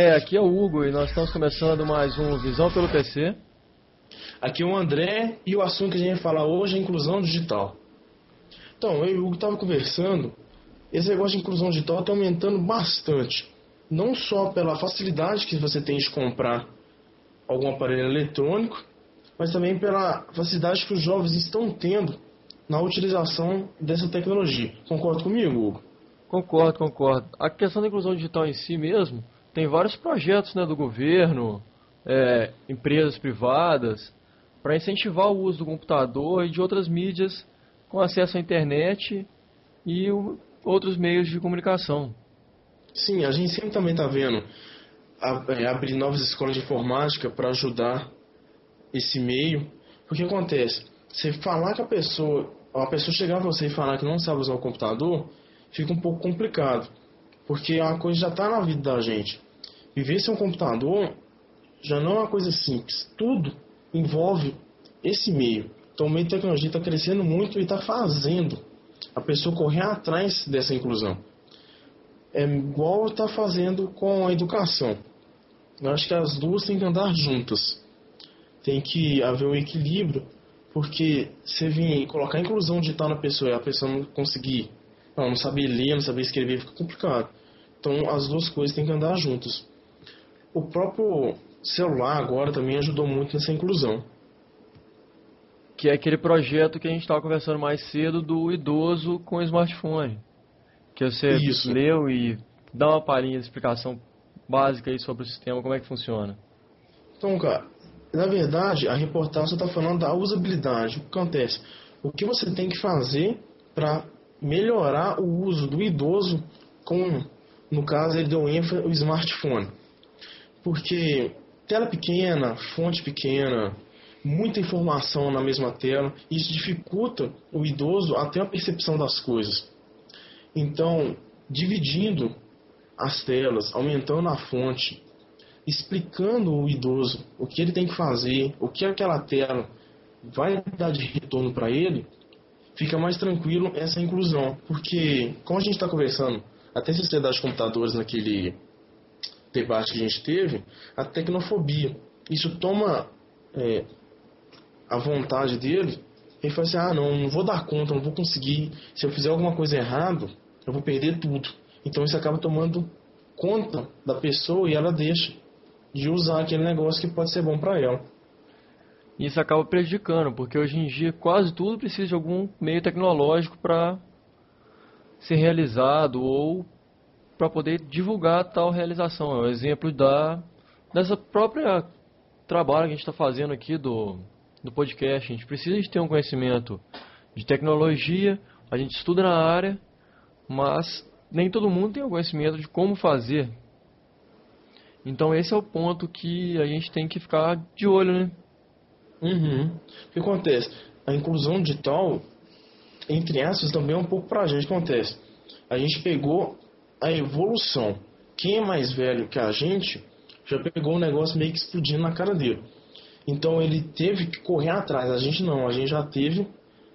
É, aqui é o Hugo e nós estamos começando mais um Visão pelo PC. Aqui é o André e o assunto que a gente vai falar hoje é inclusão digital. Então, eu e o Hugo estavam conversando, esse negócio de inclusão digital está aumentando bastante. Não só pela facilidade que você tem de comprar algum aparelho eletrônico, mas também pela facilidade que os jovens estão tendo na utilização dessa tecnologia. Concorda comigo, Hugo? Concordo, concordo. A questão da inclusão digital em si mesmo, tem vários projetos né, do governo, é, empresas privadas, para incentivar o uso do computador e de outras mídias com acesso à internet e o, outros meios de comunicação. Sim, a gente sempre também está vendo é, abrir novas escolas de informática para ajudar esse meio. Porque acontece, você falar que a pessoa, a pessoa chegar a você e falar que não sabe usar o computador, fica um pouco complicado. Porque a coisa já está na vida da gente. Viver sem um computador já não é uma coisa simples. Tudo envolve esse meio. Então o meio de tecnologia está crescendo muito e está fazendo a pessoa correr atrás dessa inclusão. É igual está fazendo com a educação. Eu acho que as duas têm que andar juntas. Tem que haver um equilíbrio, porque você vir colocar inclusão digital na pessoa e a pessoa não conseguir não, não saber ler, não saber escrever, fica complicado. Então as duas coisas têm que andar juntas. O próprio celular agora também ajudou muito nessa inclusão. Que é aquele projeto que a gente estava conversando mais cedo do idoso com smartphone. Que você Isso. leu e dá uma palhinha de explicação básica aí sobre o sistema, como é que funciona. Então, cara, na verdade, a reportagem está falando da usabilidade. O que acontece? O que você tem que fazer para melhorar o uso do idoso com, no caso, ele deu ênfase o smartphone. Porque tela pequena, fonte pequena, muita informação na mesma tela, isso dificulta o idoso até a percepção das coisas. Então, dividindo as telas, aumentando a fonte, explicando o idoso o que ele tem que fazer, o que aquela tela vai dar de retorno para ele, fica mais tranquilo essa inclusão. Porque, como a gente está conversando, até sociedade de computadores naquele debate que a gente teve, a tecnofobia. Isso toma é, a vontade dele, ele fala assim, ah não, não vou dar conta, não vou conseguir, se eu fizer alguma coisa errado, eu vou perder tudo. Então isso acaba tomando conta da pessoa e ela deixa de usar aquele negócio que pode ser bom para ela. Isso acaba prejudicando, porque hoje em dia quase tudo precisa de algum meio tecnológico para ser realizado ou para poder divulgar tal realização. É um exemplo da dessa própria trabalho que a gente está fazendo aqui do, do podcast. A gente precisa de ter um conhecimento de tecnologia, a gente estuda na área, mas nem todo mundo tem o conhecimento de como fazer. Então esse é o ponto que a gente tem que ficar de olho, né? Uhum. O que acontece? A inclusão digital, entre aspas, também é um pouco pra gente. O que acontece? A gente pegou a evolução. Quem é mais velho que a gente já pegou um negócio meio que explodindo na cara dele. Então ele teve que correr atrás. A gente não, a gente já teve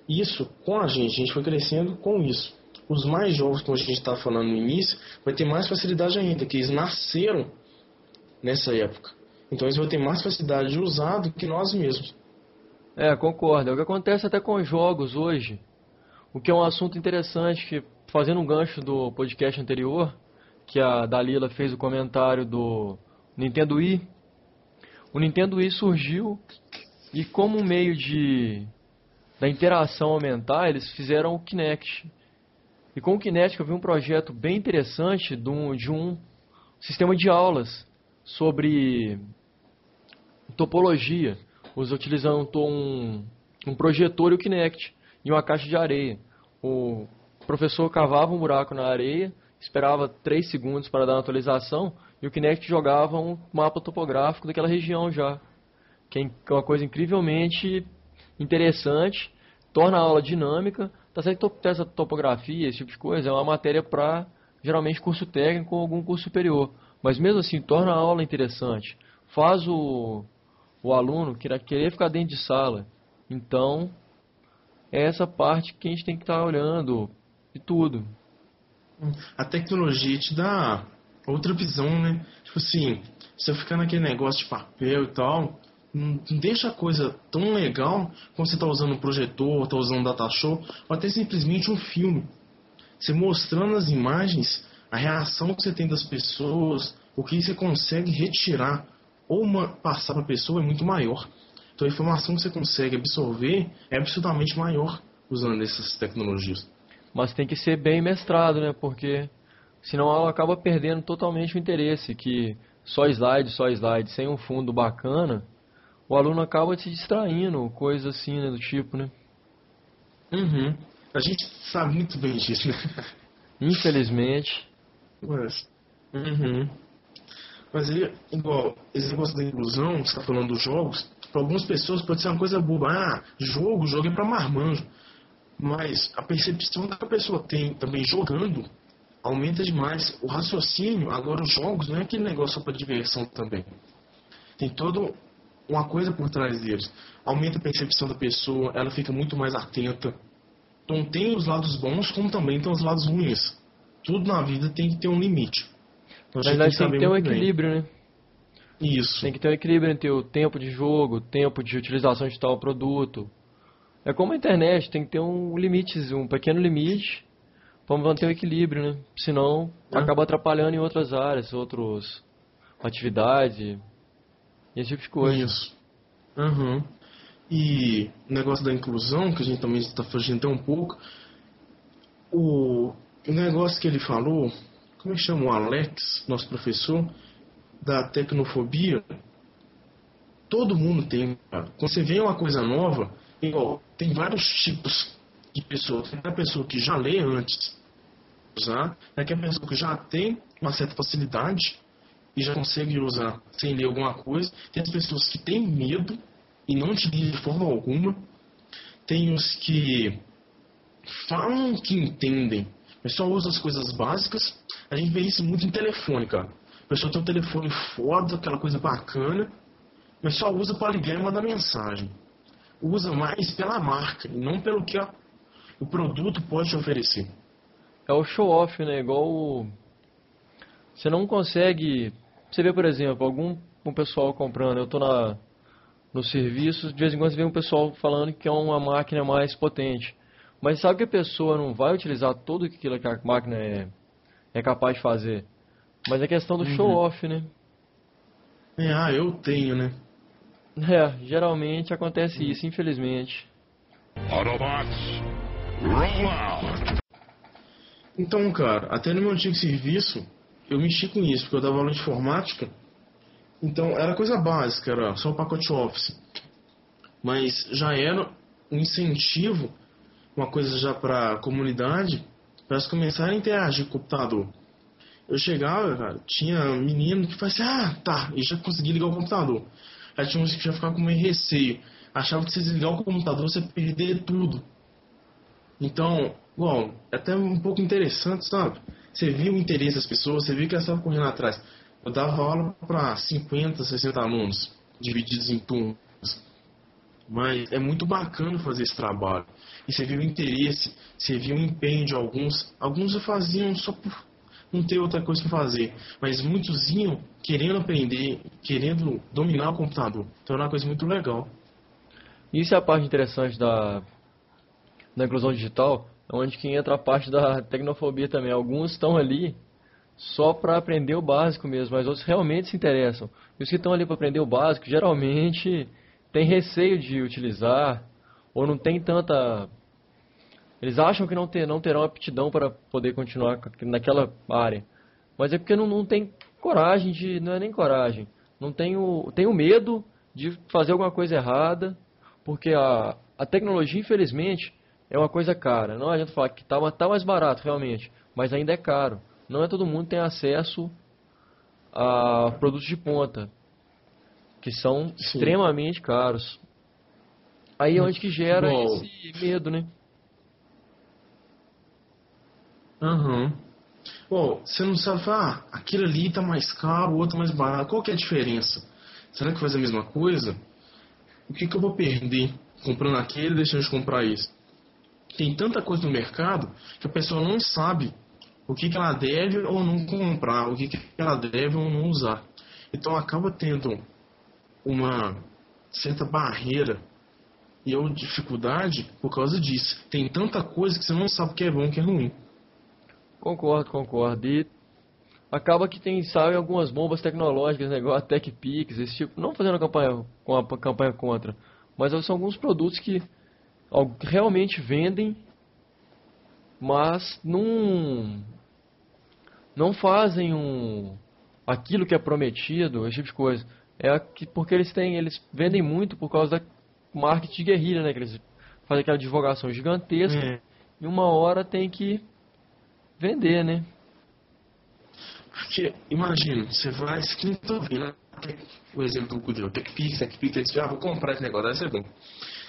isso com a gente. A gente foi crescendo com isso. Os mais jovens, como a gente estava falando no início, vai ter mais facilidade ainda, que eles nasceram nessa época. Então eles vão ter mais facilidade de usar do que nós mesmos. É, concordo. É o que acontece até com os jogos hoje. O que é um assunto interessante, que fazendo um gancho do podcast anterior, que a Dalila fez o comentário do Nintendo Wii. O Nintendo Wii surgiu e como meio de da interação aumentar, eles fizeram o Kinect. E com o Kinect eu vi um projeto bem interessante de um, de um sistema de aulas sobre topologia, utilizando um, um projetor e o Kinect e uma caixa de areia. O professor cavava um buraco na areia, esperava 3 segundos para dar uma atualização e o Kinect jogava um mapa topográfico daquela região já. Que é uma coisa incrivelmente interessante, torna a aula dinâmica. Tá certo que essa topografia, esse tipo de coisa, é uma matéria para geralmente curso técnico ou algum curso superior. Mas mesmo assim, torna a aula interessante. Faz o, o aluno querer ficar dentro de sala. Então, é essa parte que a gente tem que estar tá olhando e tudo. A tecnologia te dá outra visão, né? Tipo assim, você ficar naquele negócio de papel e tal, não deixa a coisa tão legal quando você está usando um projetor, está usando um datashow, ou até simplesmente um filme. Você mostrando as imagens, a reação que você tem das pessoas, o que você consegue retirar ou passar para a pessoa é muito maior. Então a informação que você consegue absorver é absolutamente maior usando essas tecnologias. Mas tem que ser bem mestrado, né? Porque senão ela acaba perdendo totalmente o interesse, que só slide, só slide, sem um fundo bacana, o aluno acaba se distraindo, coisa assim, né, do tipo, né? Uhum. A gente sabe muito bem disso, né? Infelizmente. Mas, uhum. Mas ele, igual, esse negócio da inclusão, você está falando dos jogos, para algumas pessoas pode ser uma coisa boba. Ah, jogo, jogo é para marmanjo. Mas a percepção que a pessoa tem também jogando aumenta demais. O raciocínio, agora os jogos, não é aquele negócio só para diversão também. Tem toda uma coisa por trás deles. Aumenta a percepção da pessoa, ela fica muito mais atenta. Então tem os lados bons, como também tem os lados ruins. Tudo na vida tem que ter um limite. Então, verdade, tem que ter um equilíbrio, bem. né? Isso. Tem que ter um equilíbrio entre o tempo de jogo, o tempo de utilização de tal produto. É como a internet, tem que ter um limite, um pequeno limite para manter o equilíbrio, né? Senão é. acaba atrapalhando em outras áreas, outras atividades e esse tipo de coisa. Isso. Uhum. E o negócio da inclusão, que a gente também está fugindo até um pouco, o negócio que ele falou como é que chama o Alex, nosso professor, da tecnofobia, todo mundo tem. Quando você vê uma coisa nova, igual, tem vários tipos de pessoas. Tem a pessoa que já lê antes usar, tem a pessoa que já tem uma certa facilidade e já consegue usar sem ler alguma coisa. Tem as pessoas que têm medo e não utilizam de forma alguma. Tem os que falam que entendem, mas só usam as coisas básicas. A gente vê isso muito em telefone, cara. Pessoa tem um telefone foda, aquela coisa bacana, mas só usa para ligar e mandar mensagem. Usa mais pela marca, e não pelo que a, o produto pode te oferecer. É o show-off, né? Igual. Você não consegue... Você vê, por exemplo, algum um pessoal comprando, eu estou na no serviço, de vez em quando você vê um pessoal falando que é uma máquina mais potente. Mas sabe que a pessoa não vai utilizar tudo aquilo que a máquina é é capaz de fazer. Mas é questão do uhum. show-off, né? É, ah, eu tenho, né? É, geralmente acontece isso, infelizmente. Autobots, roll out! Então, cara, até no meu antigo serviço, eu mexi com isso, porque eu dava aula de informática. Então, era coisa básica, era só o pacote Office. Mas já era um incentivo, uma coisa já para a comunidade, para elas começarem a interagir com o computador. Eu chegava, cara, tinha menino que fazia assim, ah, tá, e já conseguia ligar o computador. Aí tinha uns que já ficavam com meio receio. Achava que se desligar o computador você perder tudo. Então, bom, é até um pouco interessante, sabe? Você viu o interesse das pessoas, você viu que elas estavam correndo atrás. Eu dava aula para 50, 60 alunos, divididos em turmas. Mas é muito bacana fazer esse trabalho. E você viu o interesse, você viu o empenho de alguns. Alguns faziam só por não ter outra coisa para fazer. Mas muitos iam querendo aprender, querendo dominar o computador. Então era uma coisa muito legal. Isso é a parte interessante da, da inclusão digital, onde que entra a parte da tecnofobia também. Alguns estão ali só para aprender o básico mesmo, mas outros realmente se interessam. E os que estão ali para aprender o básico, geralmente têm receio de utilizar, ou não tem tanta. Eles acham que não, ter, não terão aptidão para poder continuar naquela área. Mas é porque não, não tem coragem de. Não é nem coragem. Não tem o, tem o medo de fazer alguma coisa errada, porque a, a tecnologia, infelizmente, é uma coisa cara. Não adianta falar que está tá mais barato, realmente, mas ainda é caro. Não é todo mundo que tem acesso a produtos de ponta, que são Sim. extremamente caros. Aí é onde que gera Bom. esse medo, né? Aham. Uhum. Bom, você não sabe, ah, aquele ali tá mais caro, o outro mais barato. Qual que é a diferença? Será que faz a mesma coisa? O que, que eu vou perder comprando aquele e deixando de comprar esse? Tem tanta coisa no mercado que a pessoa não sabe o que, que ela deve ou não comprar, o que, que ela deve ou não usar. Então acaba tendo uma certa barreira e ou dificuldade por causa disso. Tem tanta coisa que você não sabe o que é bom e o que é ruim. Concordo, concordo. E acaba que tem, sabe, algumas bombas tecnológicas, negócio, né, TechPix, esse tipo, não fazendo campanha com a campanha contra, mas são alguns produtos que realmente vendem, mas não não fazem um aquilo que é prometido, esse tipo de coisa. É que porque eles têm, eles vendem muito por causa da marketing de guerrilha, né, que eles fazem aquela divulgação gigantesca. É. E uma hora tem que vender, né? Porque, imagina, você vai, quem tá ouvindo, o exemplo do Gudrão, TechPix, TechPix, você ah, vou comprar esse negócio, aí você vem.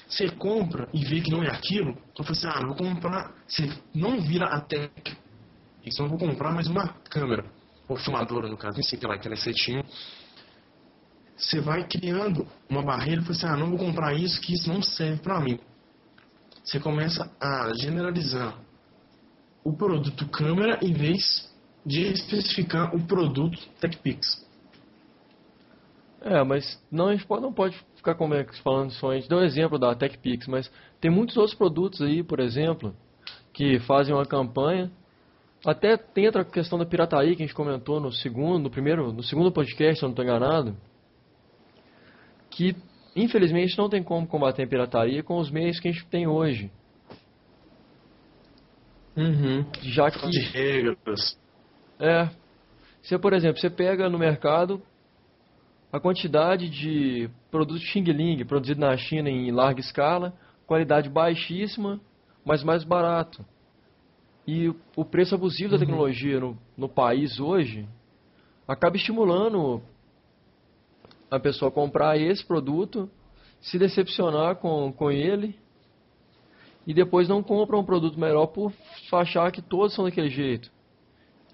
Você compra e vê que não é aquilo, então você assim, ah, vou comprar, você não vira a Tech, então eu vou comprar mais uma câmera, ou filmadora no caso, nem sei que lá, aquela setinha. Você vai criando uma barreira e fala assim, ah, não vou comprar isso, que isso não serve pra mim. Você começa a generalizar o produto câmera em vez de especificar o produto TechPix. É, mas não, a gente pode, não pode ficar como é, falando só, a gente deu um exemplo da TechPix, mas tem muitos outros produtos aí, por exemplo, que fazem uma campanha. Até tem outra questão da pirataria que a gente comentou no segundo, no primeiro, no segundo podcast, se eu não estou enganado, que infelizmente não tem como combater a pirataria com os meios que a gente tem hoje. Uhum. Já que. De regras. É. Você, por exemplo, você pega no mercado a quantidade de produtos Xing Ling produzido na China em larga escala, qualidade baixíssima, mas mais barato. E o preço abusivo da uhum. tecnologia no, no país hoje acaba estimulando a pessoa a comprar esse produto, se decepcionar com, com ele e depois não compra um produto melhor por achar que todos são daquele jeito.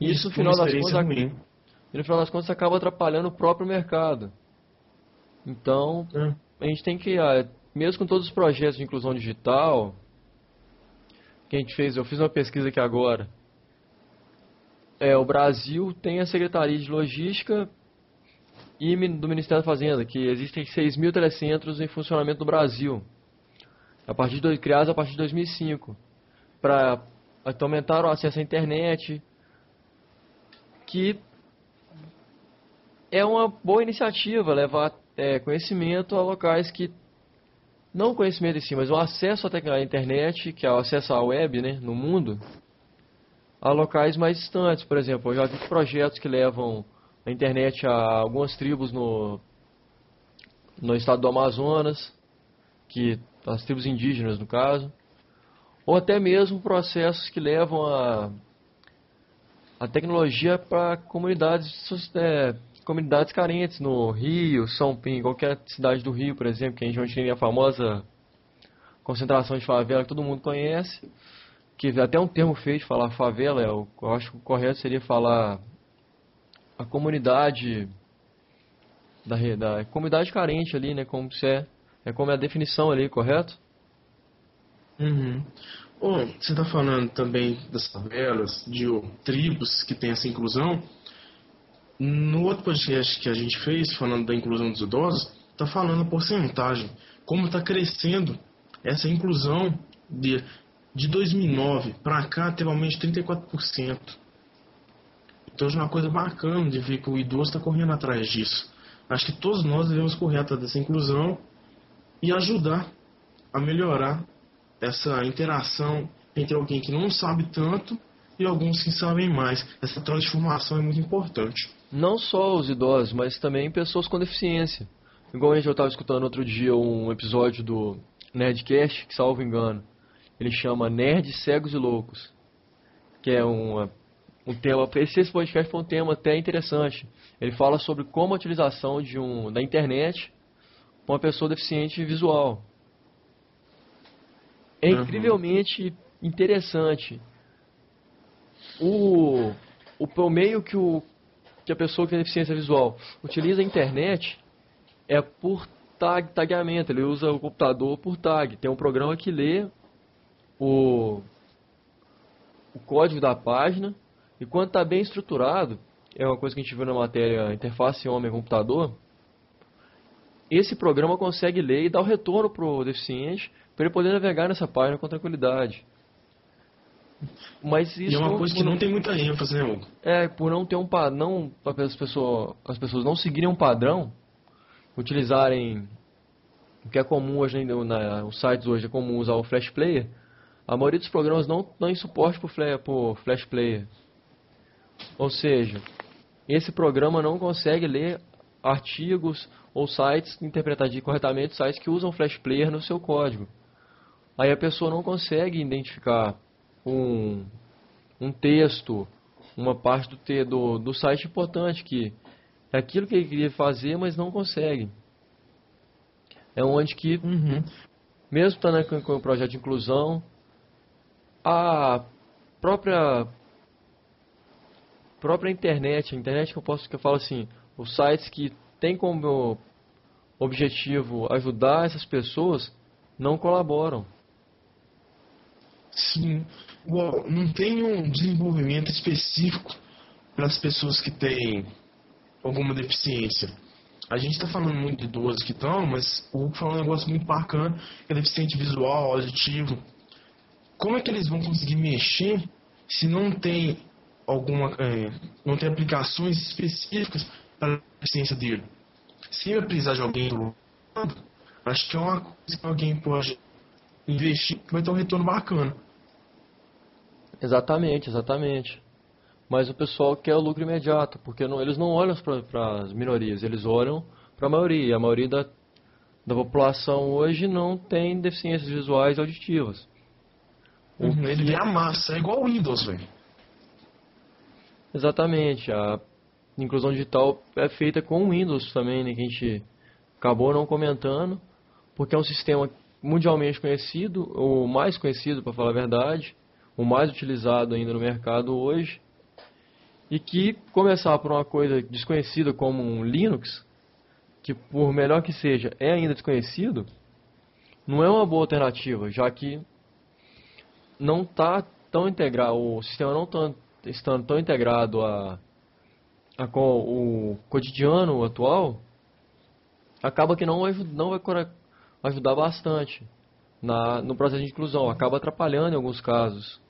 Isso, Isso no final das contas, ruim. e no final das contas acaba atrapalhando o próprio mercado. Então, é. a gente tem que, ah, mesmo com todos os projetos de inclusão digital, que a gente fez, eu fiz uma pesquisa aqui agora. É, o Brasil tem a Secretaria de Logística e do Ministério da Fazenda, que existem 6 mil telecentros em funcionamento no Brasil a partir de, criados a partir de 2005, para aumentar o acesso à internet, que é uma boa iniciativa levar é, conhecimento a locais que não conhecimento em si, mas o acesso à internet, que é o acesso à web, né, no mundo, a locais mais distantes. Por exemplo, eu já vi projetos que levam a internet a algumas tribos no, no estado do Amazonas, que as tribos indígenas no caso, ou até mesmo processos que levam a, a tecnologia para comunidades, é, comunidades carentes no Rio, São Paulo, qualquer cidade do Rio, por exemplo, que a gente tem a famosa concentração de favela que todo mundo conhece, que é até um termo feio de falar favela, eu acho que o correto seria falar a comunidade da, da comunidade carente ali, né, como se é é como é a definição ali, correto? Uhum. Bom, você está falando também das favelas, de tribos que tem essa inclusão. No outro podcast que a gente fez, falando da inclusão dos idosos, está falando a porcentagem, como está crescendo essa inclusão de, de 2009 para cá, teve um aumento de 34%. Então é uma coisa bacana de ver que o idoso está correndo atrás disso. Acho que todos nós devemos correr atrás dessa inclusão e ajudar a melhorar essa interação entre alguém que não sabe tanto e alguns que sabem mais. Essa transformação é muito importante. Não só os idosos, mas também pessoas com deficiência. Igual a gente estava escutando outro dia um episódio do Nerdcast, que salvo engano, ele chama Nerds Cegos e Loucos, que é uma, um tema, esse podcast foi um tema até interessante. Ele fala sobre como a utilização de um, da internet uma pessoa deficiente visual. É uhum. incrivelmente interessante. O, o, o meio que, o, que a pessoa que tem deficiência visual utiliza a internet é por tag, tagamento. Ele usa o computador por tag. Tem um programa que lê o, o código da página E quando está bem estruturado, é uma coisa que a gente viu na matéria interface homem-computador, esse programa consegue ler e dar o retorno para o deficiente para ele poder navegar nessa página com tranquilidade. Mas isso e é uma coisa que não tem muita ênfase, né, Hugo? É, por não ter um padrão, as pessoas, as pessoas não seguirem um padrão, utilizarem o que é comum hoje, na, os sites hoje é comum usar o Flash Player, a maioria dos programas não tem suporte por, por Flash Player. Ou seja, esse programa não consegue ler artigos ou sites, interpretar corretamente sites que usam Flash Player no seu código. Aí a pessoa não consegue identificar um, um texto, uma parte do, te, do, do site importante, que é aquilo que ele queria fazer, mas não consegue. É onde que, uhum. mesmo estando com, com o projeto de inclusão, a própria própria internet, a internet que eu posso que eu falo assim, os sites que têm como objetivo ajudar essas pessoas não colaboram. Sim. Não tem um desenvolvimento específico para as pessoas que têm alguma deficiência. A gente está falando muito de idosos que estão, mas o Hugo falou um negócio muito bacana, que é deficiente visual, auditivo. Como é que eles vão conseguir mexer se não tem alguma, é, não tem aplicações específicas para a deficiência dele? Se vai precisar de alguém do lado, acho que é uma coisa que alguém pode investir que vai ter um retorno bacana. Exatamente, exatamente. Mas o pessoal quer o lucro imediato, porque não, eles não olham para as minorias, eles olham para a maioria. A maioria da, da população hoje não tem deficiências visuais e auditivas. Uhum, ele é a massa, é igual o Windows, velho. Exatamente. A inclusão digital é feita com o Windows também, né, que a gente acabou não comentando, porque é um sistema mundialmente conhecido, ou mais conhecido, para falar a verdade, o mais utilizado ainda no mercado hoje, e que começar por uma coisa desconhecida como um Linux, que por melhor que seja, é ainda desconhecido, não é uma boa alternativa, já que não está tão integrado, o sistema não está estando tão integrado a, a, o cotidiano atual, acaba que não, não vai ajudar bastante na, no processo de inclusão, acaba atrapalhando em alguns casos.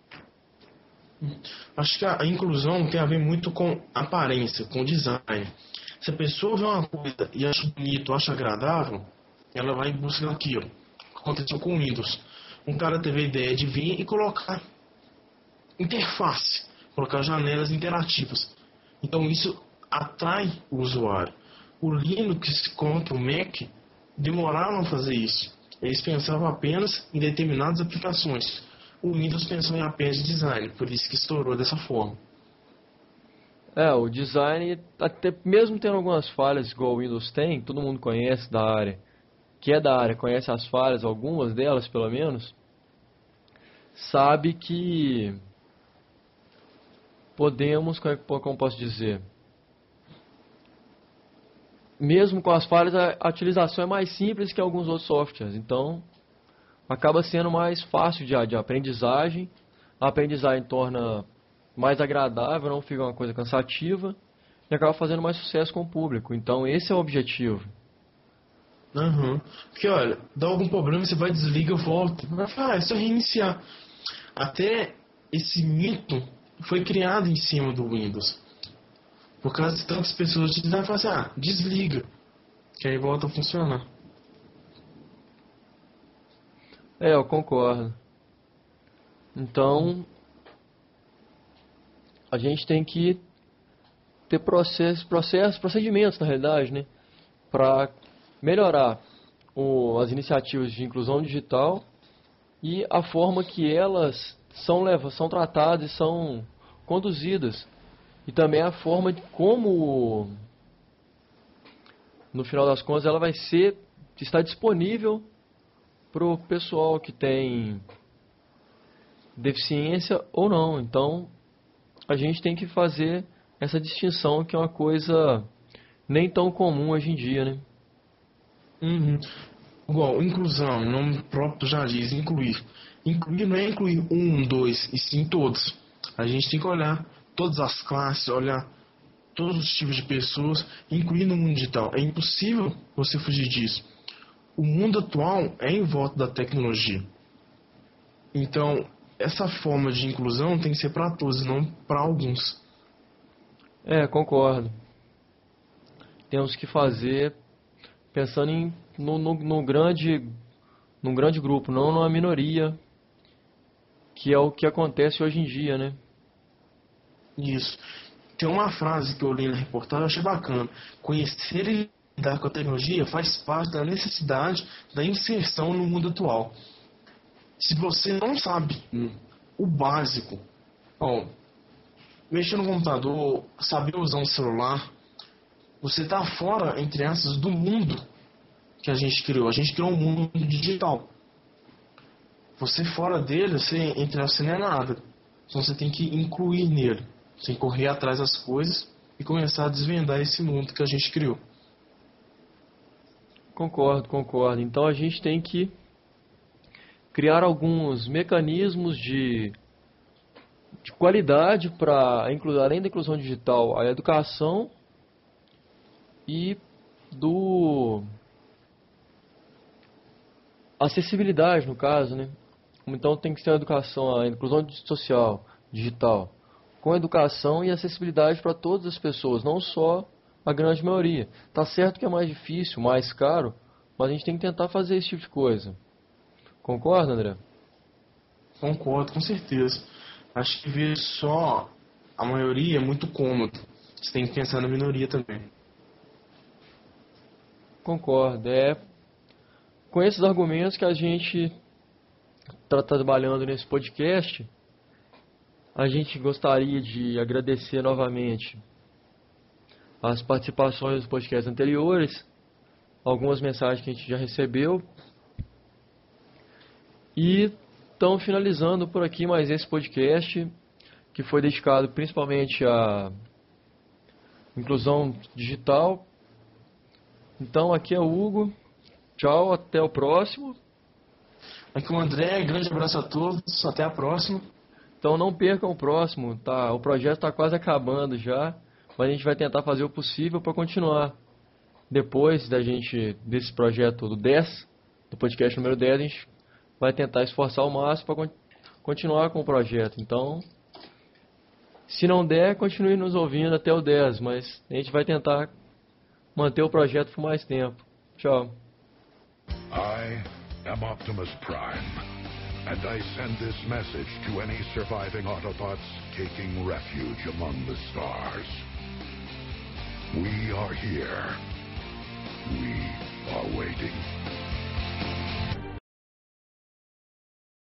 Acho que a, inclusão tem a ver muito com aparência, com design. Se a pessoa vê uma coisa e acha bonito, acha agradável, ela vai em busca daquilo. Aconteceu com o Windows. Um cara teve a ideia de vir e colocar interface, colocar janelas interativas. Então isso atrai o usuário. O Linux contra o Mac demoraram a fazer isso. Eles pensavam apenas em determinadas aplicações o Windows pensou em apenas design, por isso que estourou dessa forma. É, o design, até mesmo tendo algumas falhas igual o Windows tem, todo mundo conhece da área, que é da área, conhece as falhas, algumas delas pelo menos, sabe que podemos, como é posso dizer, mesmo com as falhas, a utilização é mais simples que alguns outros softwares. Então, acaba sendo mais fácil de, de aprendizagem. A aprendizagem torna mais agradável, não fica uma coisa cansativa e acaba fazendo mais sucesso com o público. Então esse é o objetivo. Uhum. Porque olha, dá algum problema, você vai desliga, volta. Vai falar, ah, é só reiniciar. Até esse mito foi criado em cima do Windows. Por causa de tantas pessoas utilizarem, falar assim, ah, desliga. Que aí volta a funcionar. É, eu concordo. Então, a gente tem que ter processos, procedimentos na realidade, né, para melhorar o, as iniciativas de inclusão digital e a forma que elas são são tratadas e são conduzidas e também a forma de como no final das contas ela vai ser está disponível para o pessoal que tem deficiência ou não. Então, a gente tem que fazer essa distinção que é uma coisa nem tão comum hoje em dia, né? Uhum. Igual, inclusão, o nome próprio já diz incluir. Incluir não é incluir um, dois, e sim todos. A gente tem que olhar todas as classes, olhar todos os tipos de pessoas, incluindo o mundo digital. É impossível você fugir disso. O mundo atual é em volta da tecnologia. Então, essa forma de inclusão tem que ser para todos, não para alguns. É, concordo. Temos que fazer pensando em, no, no, no grande, num grande grupo, não numa minoria, que é o que acontece hoje em dia, né? Tem uma frase que eu li na reportagem, eu achei bacana. Conhecer e lidar com a tecnologia faz parte da necessidade da inserção no mundo atual. Se você não sabe o básico, mexer no computador, saber usar um celular, você está fora, entre aspas, do mundo que a gente criou. A gente criou um mundo digital. Você fora dele, você, entre aspas, não é nada. Então você tem que incluir nele. Que correr atrás das coisas e começar a desvendar esse mundo que a gente criou. Concordo, concordo. Então a gente tem que criar alguns mecanismos de, de qualidade para além da inclusão digital, a educação e do acessibilidade no caso, né? Então tem que ter a educação, a inclusão social, digital, com educação e acessibilidade para todas as pessoas, não só a grande maioria. Tá certo que é mais difícil, mais caro, mas a gente tem que tentar fazer esse tipo de coisa. Concorda, André? Concordo, com certeza. Acho que ver só a maioria é muito cômodo. Você tem que pensar na minoria também. Concordo. É com esses argumentos que a gente está trabalhando nesse podcast. A gente gostaria de agradecer novamente as participações dos podcasts anteriores, algumas mensagens que a gente já recebeu. E estamos finalizando por aqui mais esse podcast, que foi dedicado principalmente à inclusão digital. Então, aqui é o Hugo. Tchau, até o próximo. Aqui é o André, grande abraço a todos, até a próxima. Então não percam o próximo, tá? O projeto está quase acabando já, mas a gente vai tentar fazer o possível para continuar. Depois da gente desse projeto do 10, do podcast número 10, a gente vai tentar esforçar o máximo para continuar com o projeto. Então, se não der, continue nos ouvindo até o 10, mas a gente vai tentar manter o projeto por mais tempo. Tchau. I am Optimus Prime, and I send this message to any surviving Autobots taking refuge among the stars. We are here. We are waiting.